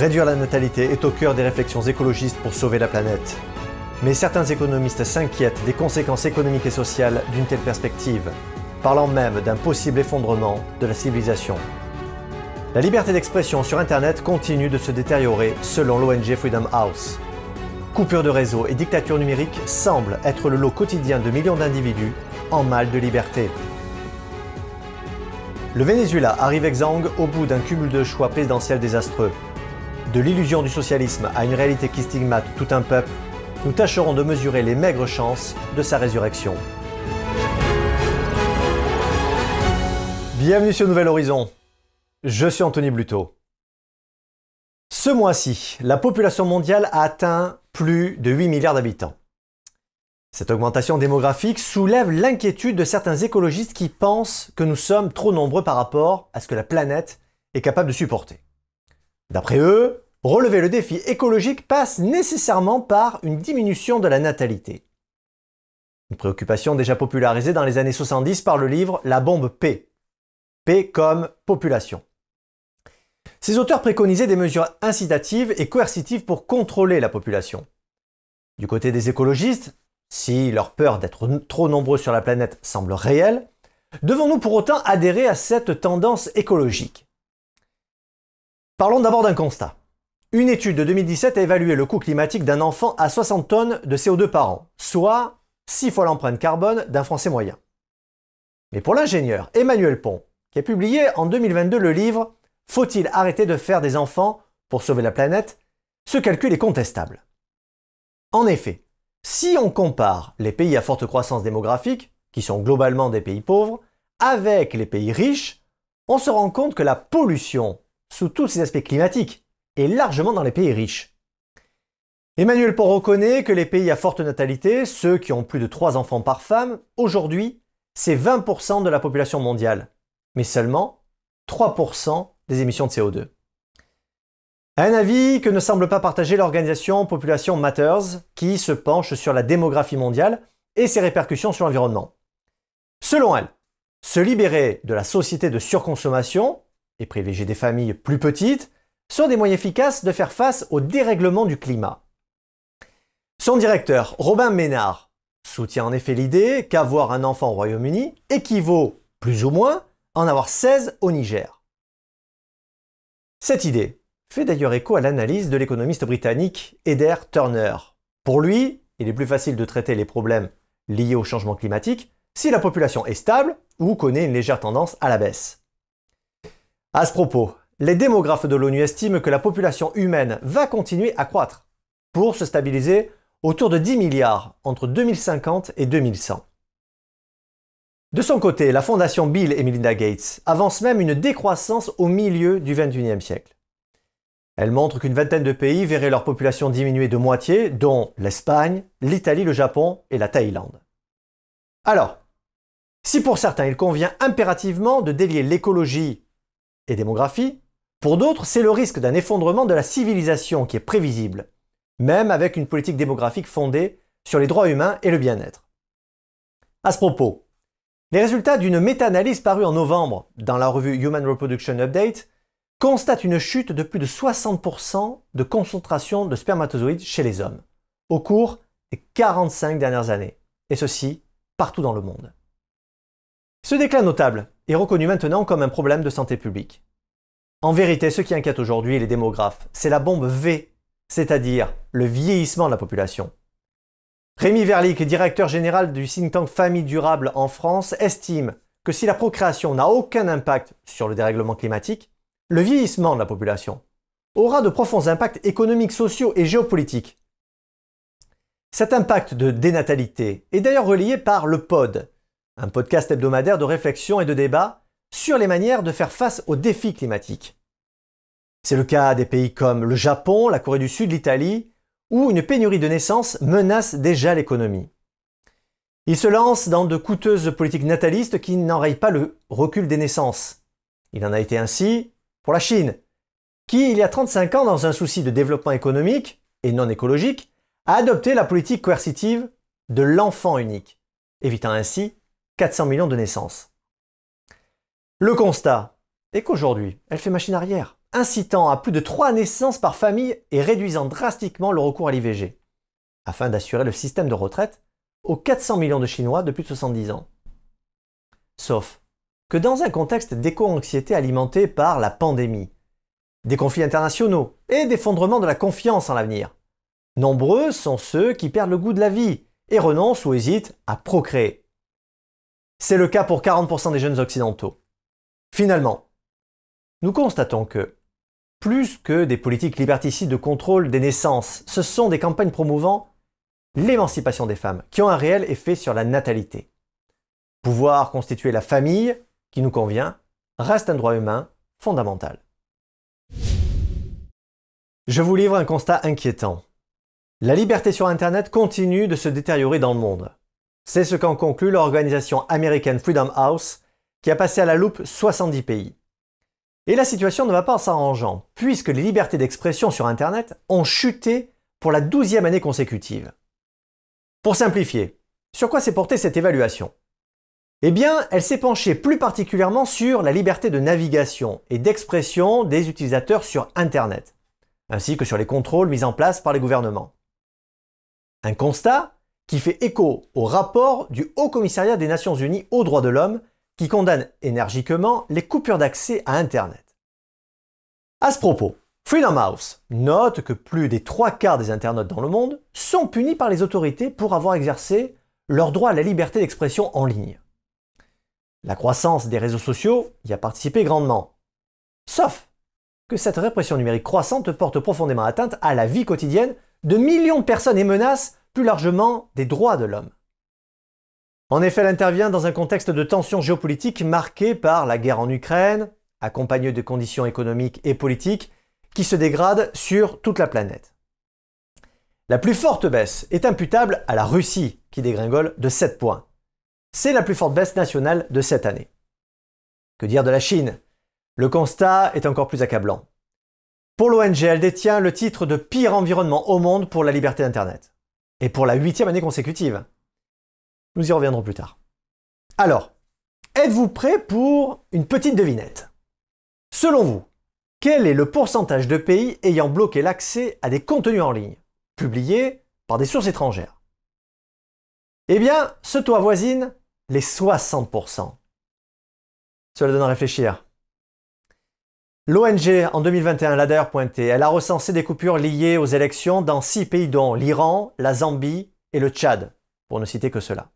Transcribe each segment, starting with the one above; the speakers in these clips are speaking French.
Réduire la natalité est au cœur des réflexions écologistes pour sauver la planète. Mais certains économistes s'inquiètent des conséquences économiques et sociales d'une telle perspective, parlant même d'un possible effondrement de la civilisation. La liberté d'expression sur Internet continue de se détériorer selon l'ONG Freedom House. Coupure de réseau et dictature numérique semblent être le lot quotidien de millions d'individus en mal de liberté. Le Venezuela arrive exsangue au bout d'un cumul de choix présidentiels désastreux. De l'illusion du socialisme à une réalité qui stigmate tout un peuple, nous tâcherons de mesurer les maigres chances de sa résurrection. Bienvenue sur Nouvel Horizon. Je suis Anthony Bluto. Ce mois-ci, la population mondiale a atteint plus de 8 milliards d'habitants. Cette augmentation démographique soulève l'inquiétude de certains écologistes qui pensent que nous sommes trop nombreux par rapport à ce que la planète est capable de supporter. D'après eux, relever le défi écologique passe nécessairement par une diminution de la natalité. Une préoccupation déjà popularisée dans les années 70 par le livre La bombe P. P comme population. Ces auteurs préconisaient des mesures incitatives et coercitives pour contrôler la population. Du côté des écologistes, si leur peur d'être trop nombreux sur la planète semble réelle, devons-nous pour autant adhérer à cette tendance écologique? Parlons d'abord d'un constat. Une étude de 2017 a évalué le coût climatique d'un enfant à 60 tonnes de CO2 par an, soit 6 fois l'empreinte carbone d'un Français moyen. Mais pour l'ingénieur Emmanuel Pont, qui a publié en 2022 le livre Faut-il arrêter de faire des enfants pour sauver la planète? ce calcul est contestable. En effet, si on compare les pays à forte croissance démographique, qui sont globalement des pays pauvres, avec les pays riches, on se rend compte que la pollution sous tous ses aspects climatiques, est largement dans les pays riches. Emmanuel Pont reconnaît que les pays à forte natalité, ceux qui ont plus de 3 enfants par femme, aujourd'hui, c'est 20% de la population mondiale, mais seulement 3% des émissions de CO2. Un avis que ne semble pas partager l'organisation Population Matters, qui se penche sur la démographie mondiale et ses répercussions sur l'environnement. Selon elle, se libérer de la société de surconsommation et privilégier des familles plus petites sont des moyens efficaces de faire face au dérèglement du climat. Son directeur, Robin Ménard, soutient en effet l'idée qu'avoir un enfant au Royaume-Uni équivaut, plus ou moins, à en avoir 16 au Niger. Cette idée fait d'ailleurs écho à l'analyse de l'économiste britannique Eder Turner. Pour lui, il est plus facile de traiter les problèmes liés au changement climatique si la population est stable ou connaît une légère tendance à la baisse. À ce propos, les démographes de l'ONU estiment que la population humaine va continuer à croître pour se stabiliser autour de 10 milliards entre 2050 et 2100. De son côté, la fondation Bill et Melinda Gates avance même une décroissance au milieu du XXIe siècle. Elle montre qu'une vingtaine de pays verraient leur population diminuer de moitié, dont l'Espagne, l'Italie, le Japon et la Thaïlande. Alors, si pour certains il convient impérativement de délier l'écologie et démographie. Pour d'autres, c'est le risque d'un effondrement de la civilisation qui est prévisible, même avec une politique démographique fondée sur les droits humains et le bien-être. À ce propos, les résultats d'une méta-analyse parue en novembre dans la revue Human Reproduction Update constatent une chute de plus de 60% de concentration de spermatozoïdes chez les hommes au cours des 45 dernières années, et ceci partout dans le monde. Ce déclin notable est reconnu maintenant comme un problème de santé publique. En vérité, ce qui inquiète aujourd'hui les démographes, c'est la bombe V, c'est-à-dire le vieillissement de la population. Rémi Verlick, directeur général du think tank Famille Durable en France, estime que si la procréation n'a aucun impact sur le dérèglement climatique, le vieillissement de la population aura de profonds impacts économiques, sociaux et géopolitiques. Cet impact de dénatalité est d'ailleurs relié par le POD, un podcast hebdomadaire de réflexion et de débat sur les manières de faire face aux défis climatiques. C'est le cas des pays comme le Japon, la Corée du Sud, l'Italie, où une pénurie de naissances menace déjà l'économie. Ils se lancent dans de coûteuses politiques natalistes qui n'enrayent pas le recul des naissances. Il en a été ainsi pour la Chine, qui, il y a 35 ans, dans un souci de développement économique et non écologique, a adopté la politique coercitive de l'enfant unique, évitant ainsi 400 millions de naissances. Le constat est qu'aujourd'hui, elle fait machine arrière, incitant à plus de 3 naissances par famille et réduisant drastiquement le recours à l'IVG, afin d'assurer le système de retraite aux 400 millions de Chinois de plus de 70 ans. Sauf que dans un contexte d'éco-anxiété alimenté par la pandémie, des conflits internationaux et d'effondrement de la confiance en l'avenir, nombreux sont ceux qui perdent le goût de la vie et renoncent ou hésitent à procréer. C'est le cas pour 40% des jeunes occidentaux. Finalement, nous constatons que, plus que des politiques liberticides de contrôle des naissances, ce sont des campagnes promouvant l'émancipation des femmes qui ont un réel effet sur la natalité. Pouvoir constituer la famille qui nous convient reste un droit humain fondamental. Je vous livre un constat inquiétant. La liberté sur Internet continue de se détériorer dans le monde. C'est ce qu'en conclut l'organisation American Freedom House qui a passé à la loupe 70 pays. Et la situation ne va pas en s'arrangeant, puisque les libertés d'expression sur Internet ont chuté pour la douzième année consécutive. Pour simplifier, sur quoi s'est portée cette évaluation? Eh bien, elle s'est penchée plus particulièrement sur la liberté de navigation et d'expression des utilisateurs sur Internet, ainsi que sur les contrôles mis en place par les gouvernements. Un constat qui fait écho au rapport du Haut Commissariat des Nations Unies aux droits de l'homme qui condamne énergiquement les coupures d'accès à Internet. À ce propos, Freedom House note que plus des trois quarts des internautes dans le monde sont punis par les autorités pour avoir exercé leur droit à la liberté d'expression en ligne. La croissance des réseaux sociaux y a participé grandement. Sauf que cette répression numérique croissante porte profondément atteinte à la vie quotidienne de millions de personnes et menace plus largement des droits de l'homme. En effet, elle intervient dans un contexte de tension géopolitique marqué par la guerre en Ukraine, accompagnée de conditions économiques et politiques qui se dégradent sur toute la planète. La plus forte baisse est imputable à la Russie, qui dégringole de 7 points. C'est la plus forte baisse nationale de cette année. Que dire de la Chine? Le constat est encore plus accablant. Pour l'ONG, elle détient le titre de pire environnement au monde pour la liberté d'Internet. Et pour la huitième année consécutive. Nous y reviendrons plus tard. Alors, êtes-vous prêt pour une petite devinette? Selon vous, quel est le pourcentage de pays ayant bloqué l'accès à des contenus en ligne, publiés par des sources étrangères? Eh bien, ce toit voisine les 60%. Cela donne à réfléchir. L'ONG en 2021 l'a d'ailleurs pointé, elle a recensé des coupures liées aux élections dans six pays dont l'Iran, la Zambie et le Tchad, pour ne citer que cela.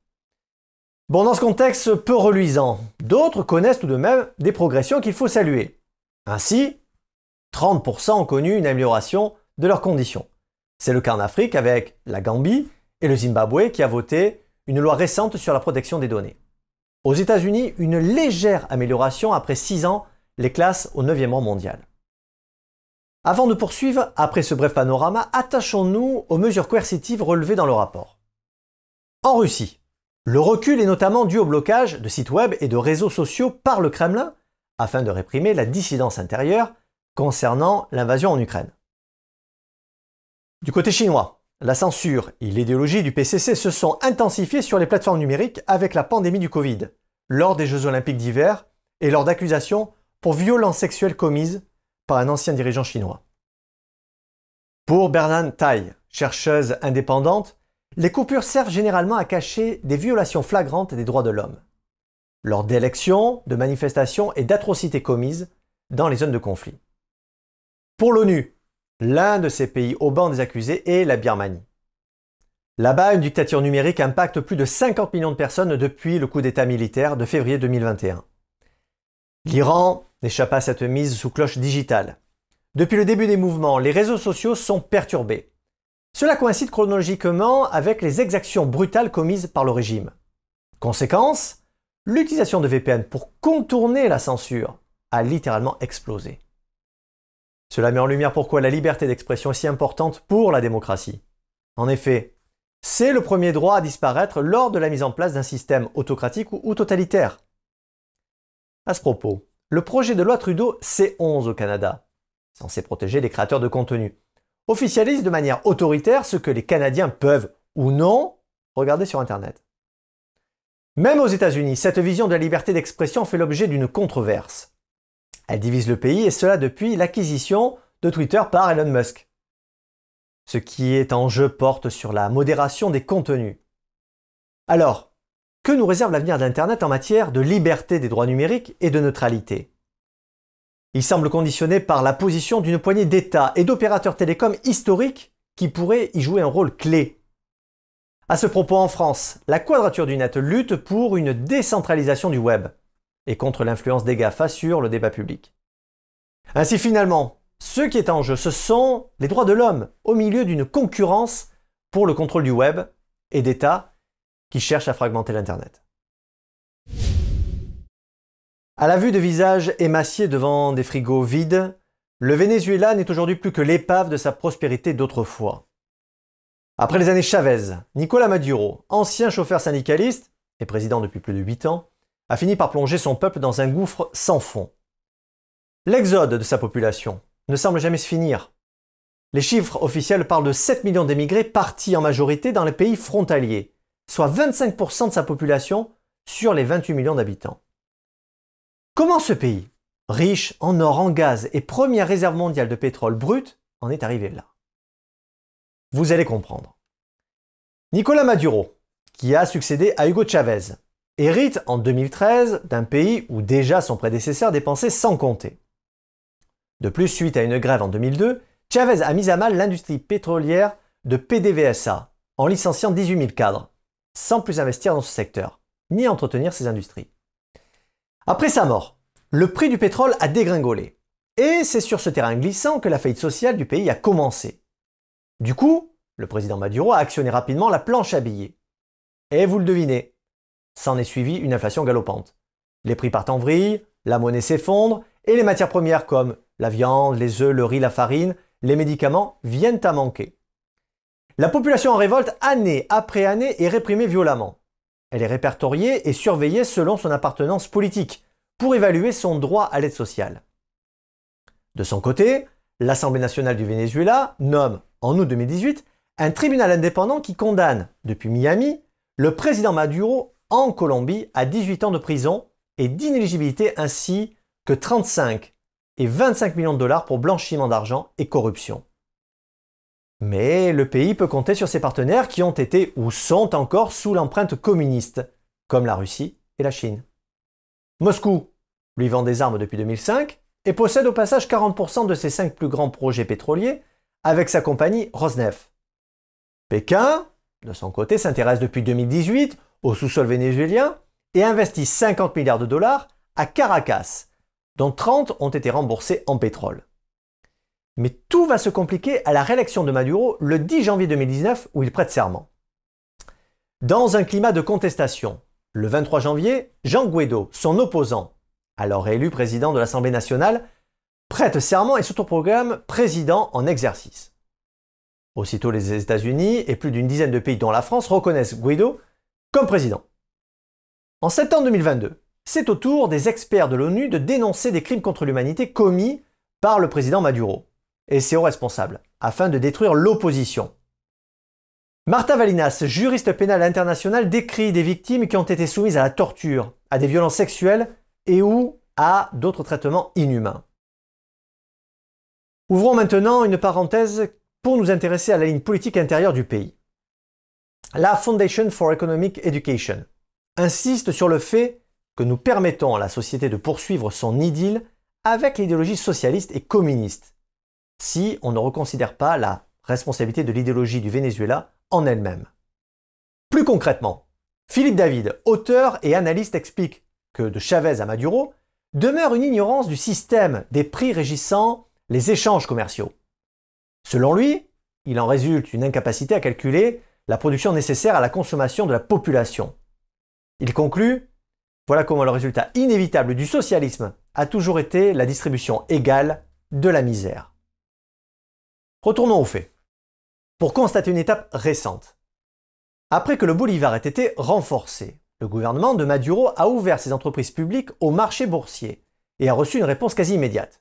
Bon, dans ce contexte peu reluisant, d'autres connaissent tout de même des progressions qu'il faut saluer. Ainsi, 30% ont connu une amélioration de leurs conditions. C'est le cas en Afrique avec la Gambie et le Zimbabwe qui a voté une loi récente sur la protection des données. Aux États-Unis, une légère amélioration après 6 ans les classes au 9e rang mondial. Avant de poursuivre, après ce bref panorama, attachons-nous aux mesures coercitives relevées dans le rapport. En Russie, le recul est notamment dû au blocage de sites web et de réseaux sociaux par le Kremlin afin de réprimer la dissidence intérieure concernant l'invasion en Ukraine. Du côté chinois, la censure et l'idéologie du PCC se sont intensifiées sur les plateformes numériques avec la pandémie du Covid, lors des Jeux olympiques d'hiver et lors d'accusations pour violences sexuelles commises par un ancien dirigeant chinois. Pour Bernard Tai, chercheuse indépendante, les coupures servent généralement à cacher des violations flagrantes des droits de l'homme, lors d'élections, de manifestations et d'atrocités commises dans les zones de conflit. Pour l'ONU, l'un de ces pays au banc des accusés est la Birmanie. Là-bas, une dictature numérique impacte plus de 50 millions de personnes depuis le coup d'État militaire de février 2021. L'Iran n'échappe pas à cette mise sous cloche digitale. Depuis le début des mouvements, les réseaux sociaux sont perturbés. Cela coïncide chronologiquement avec les exactions brutales commises par le régime. Conséquence, l'utilisation de VPN pour contourner la censure a littéralement explosé. Cela met en lumière pourquoi la liberté d'expression est si importante pour la démocratie. En effet, c'est le premier droit à disparaître lors de la mise en place d'un système autocratique ou totalitaire. À ce propos, le projet de loi Trudeau C11 au Canada, censé protéger les créateurs de contenu, officialise de manière autoritaire ce que les Canadiens peuvent ou non regarder sur Internet. Même aux États-Unis, cette vision de la liberté d'expression fait l'objet d'une controverse. Elle divise le pays et cela depuis l'acquisition de Twitter par Elon Musk. Ce qui est en jeu porte sur la modération des contenus. Alors, que nous réserve l'avenir d'Internet en matière de liberté des droits numériques et de neutralité Il semble conditionné par la position d'une poignée d'États et d'opérateurs télécoms historiques qui pourraient y jouer un rôle clé. À ce propos, en France, la Quadrature du Net lutte pour une décentralisation du web et contre l'influence des GAFA sur le débat public. Ainsi finalement, ce qui est en jeu, ce sont les droits de l'homme au milieu d'une concurrence pour le contrôle du web et d'États qui cherchent à fragmenter l'Internet. À la vue de visages émaciés devant des frigos vides, le Venezuela n'est aujourd'hui plus que l'épave de sa prospérité d'autrefois. Après les années Chavez, Nicolas Maduro, ancien chauffeur syndicaliste et président depuis plus de 8 ans, a fini par plonger son peuple dans un gouffre sans fond. L'exode de sa population ne semble jamais se finir. Les chiffres officiels parlent de 7 millions d'émigrés partis en majorité dans les pays frontaliers, soit 25% de sa population sur les 28 millions d'habitants. Comment ce pays, riche en or, en gaz et première réserve mondiale de pétrole brut, en est arrivé là? Vous allez comprendre. Nicolas Maduro, qui a succédé à Hugo Chavez, hérite en 2013 d'un pays où déjà son prédécesseur dépensait sans compter. De plus, suite à une grève en 2002, Chavez a mis à mal l'industrie pétrolière de PDVSA en licenciant 18 000 cadres, sans plus investir dans ce secteur, ni entretenir ses industries. Après sa mort, le prix du pétrole a dégringolé. Et c'est sur ce terrain glissant que la faillite sociale du pays a commencé. Du coup, le président Maduro a actionné rapidement la planche à billets. Et vous le devinez, s'en est suivi une inflation galopante. Les prix partent en vrille, la monnaie s'effondre, et les matières premières comme la viande, les œufs, le riz, la farine, les médicaments viennent à manquer. La population en révolte année après année est réprimée violemment. Elle est répertoriée et surveillée selon son appartenance politique pour évaluer son droit à l'aide sociale. De son côté, l'Assemblée nationale du Venezuela nomme, en août 2018, un tribunal indépendant qui condamne, depuis Miami, le président Maduro en Colombie à 18 ans de prison et d'inéligibilité ainsi que 35 et 25 millions de dollars pour blanchiment d'argent et corruption. Mais le pays peut compter sur ses partenaires qui ont été ou sont encore sous l'empreinte communiste, comme la Russie et la Chine. Moscou lui vend des armes depuis 2005 et possède au passage 40% de ses cinq plus grands projets pétroliers avec sa compagnie Rosneft. Pékin, de son côté, s'intéresse depuis 2018 au sous-sol vénézuélien et investit 50 milliards de dollars à Caracas, dont 30 ont été remboursés en pétrole. Mais tout va se compliquer à la réélection de Maduro le 10 janvier 2019 où il prête serment. Dans un climat de contestation, le 23 janvier, Jean Guaido, son opposant, alors élu président de l'Assemblée nationale, prête serment et s'autoprogramme président en exercice. Aussitôt, les États-Unis et plus d'une dizaine de pays dont la France reconnaissent Guaido comme président. En septembre 2022, c'est au tour des experts de l'ONU de dénoncer des crimes contre l'humanité commis par le président Maduro et ses hauts responsables, afin de détruire l'opposition. Marta Valinas, juriste pénal international, décrit des victimes qui ont été soumises à la torture, à des violences sexuelles et ou à d'autres traitements inhumains. Ouvrons maintenant une parenthèse pour nous intéresser à la ligne politique intérieure du pays. La Foundation for Economic Education insiste sur le fait que nous permettons à la société de poursuivre son idylle avec l'idéologie socialiste et communiste, si on ne reconsidère pas la responsabilité de l'idéologie du Venezuela en elle-même. Plus concrètement, Philippe David, auteur et analyste, explique que de Chavez à Maduro demeure une ignorance du système des prix régissant les échanges commerciaux. Selon lui, il en résulte une incapacité à calculer la production nécessaire à la consommation de la population. Il conclut voilà comment le résultat inévitable du socialisme a toujours été la distribution égale de la misère. Retournons aux faits. Pour constater une étape récente. Après que le Bolivar ait été renforcé, le gouvernement de Maduro a ouvert ses entreprises publiques au marché boursier et a reçu une réponse quasi immédiate.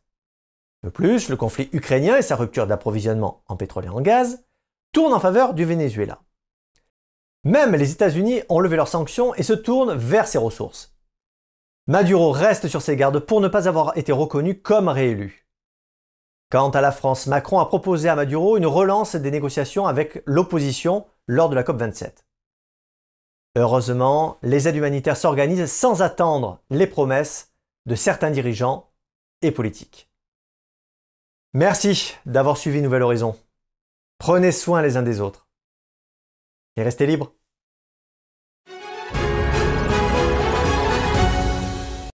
De plus, le conflit ukrainien et sa rupture d'approvisionnement en pétrole et en gaz tournent en faveur du Venezuela. Même les États-Unis ont levé leurs sanctions et se tournent vers ces ressources. Maduro reste sur ses gardes pour ne pas avoir été reconnu comme réélu. Quant à la France, Macron a proposé à Maduro une relance des négociations avec l'opposition lors de la COP27. Heureusement, les aides humanitaires s'organisent sans attendre les promesses de certains dirigeants et politiques. Merci d'avoir suivi Nouvelle Horizon. Prenez soin les uns des autres. Et restez libres.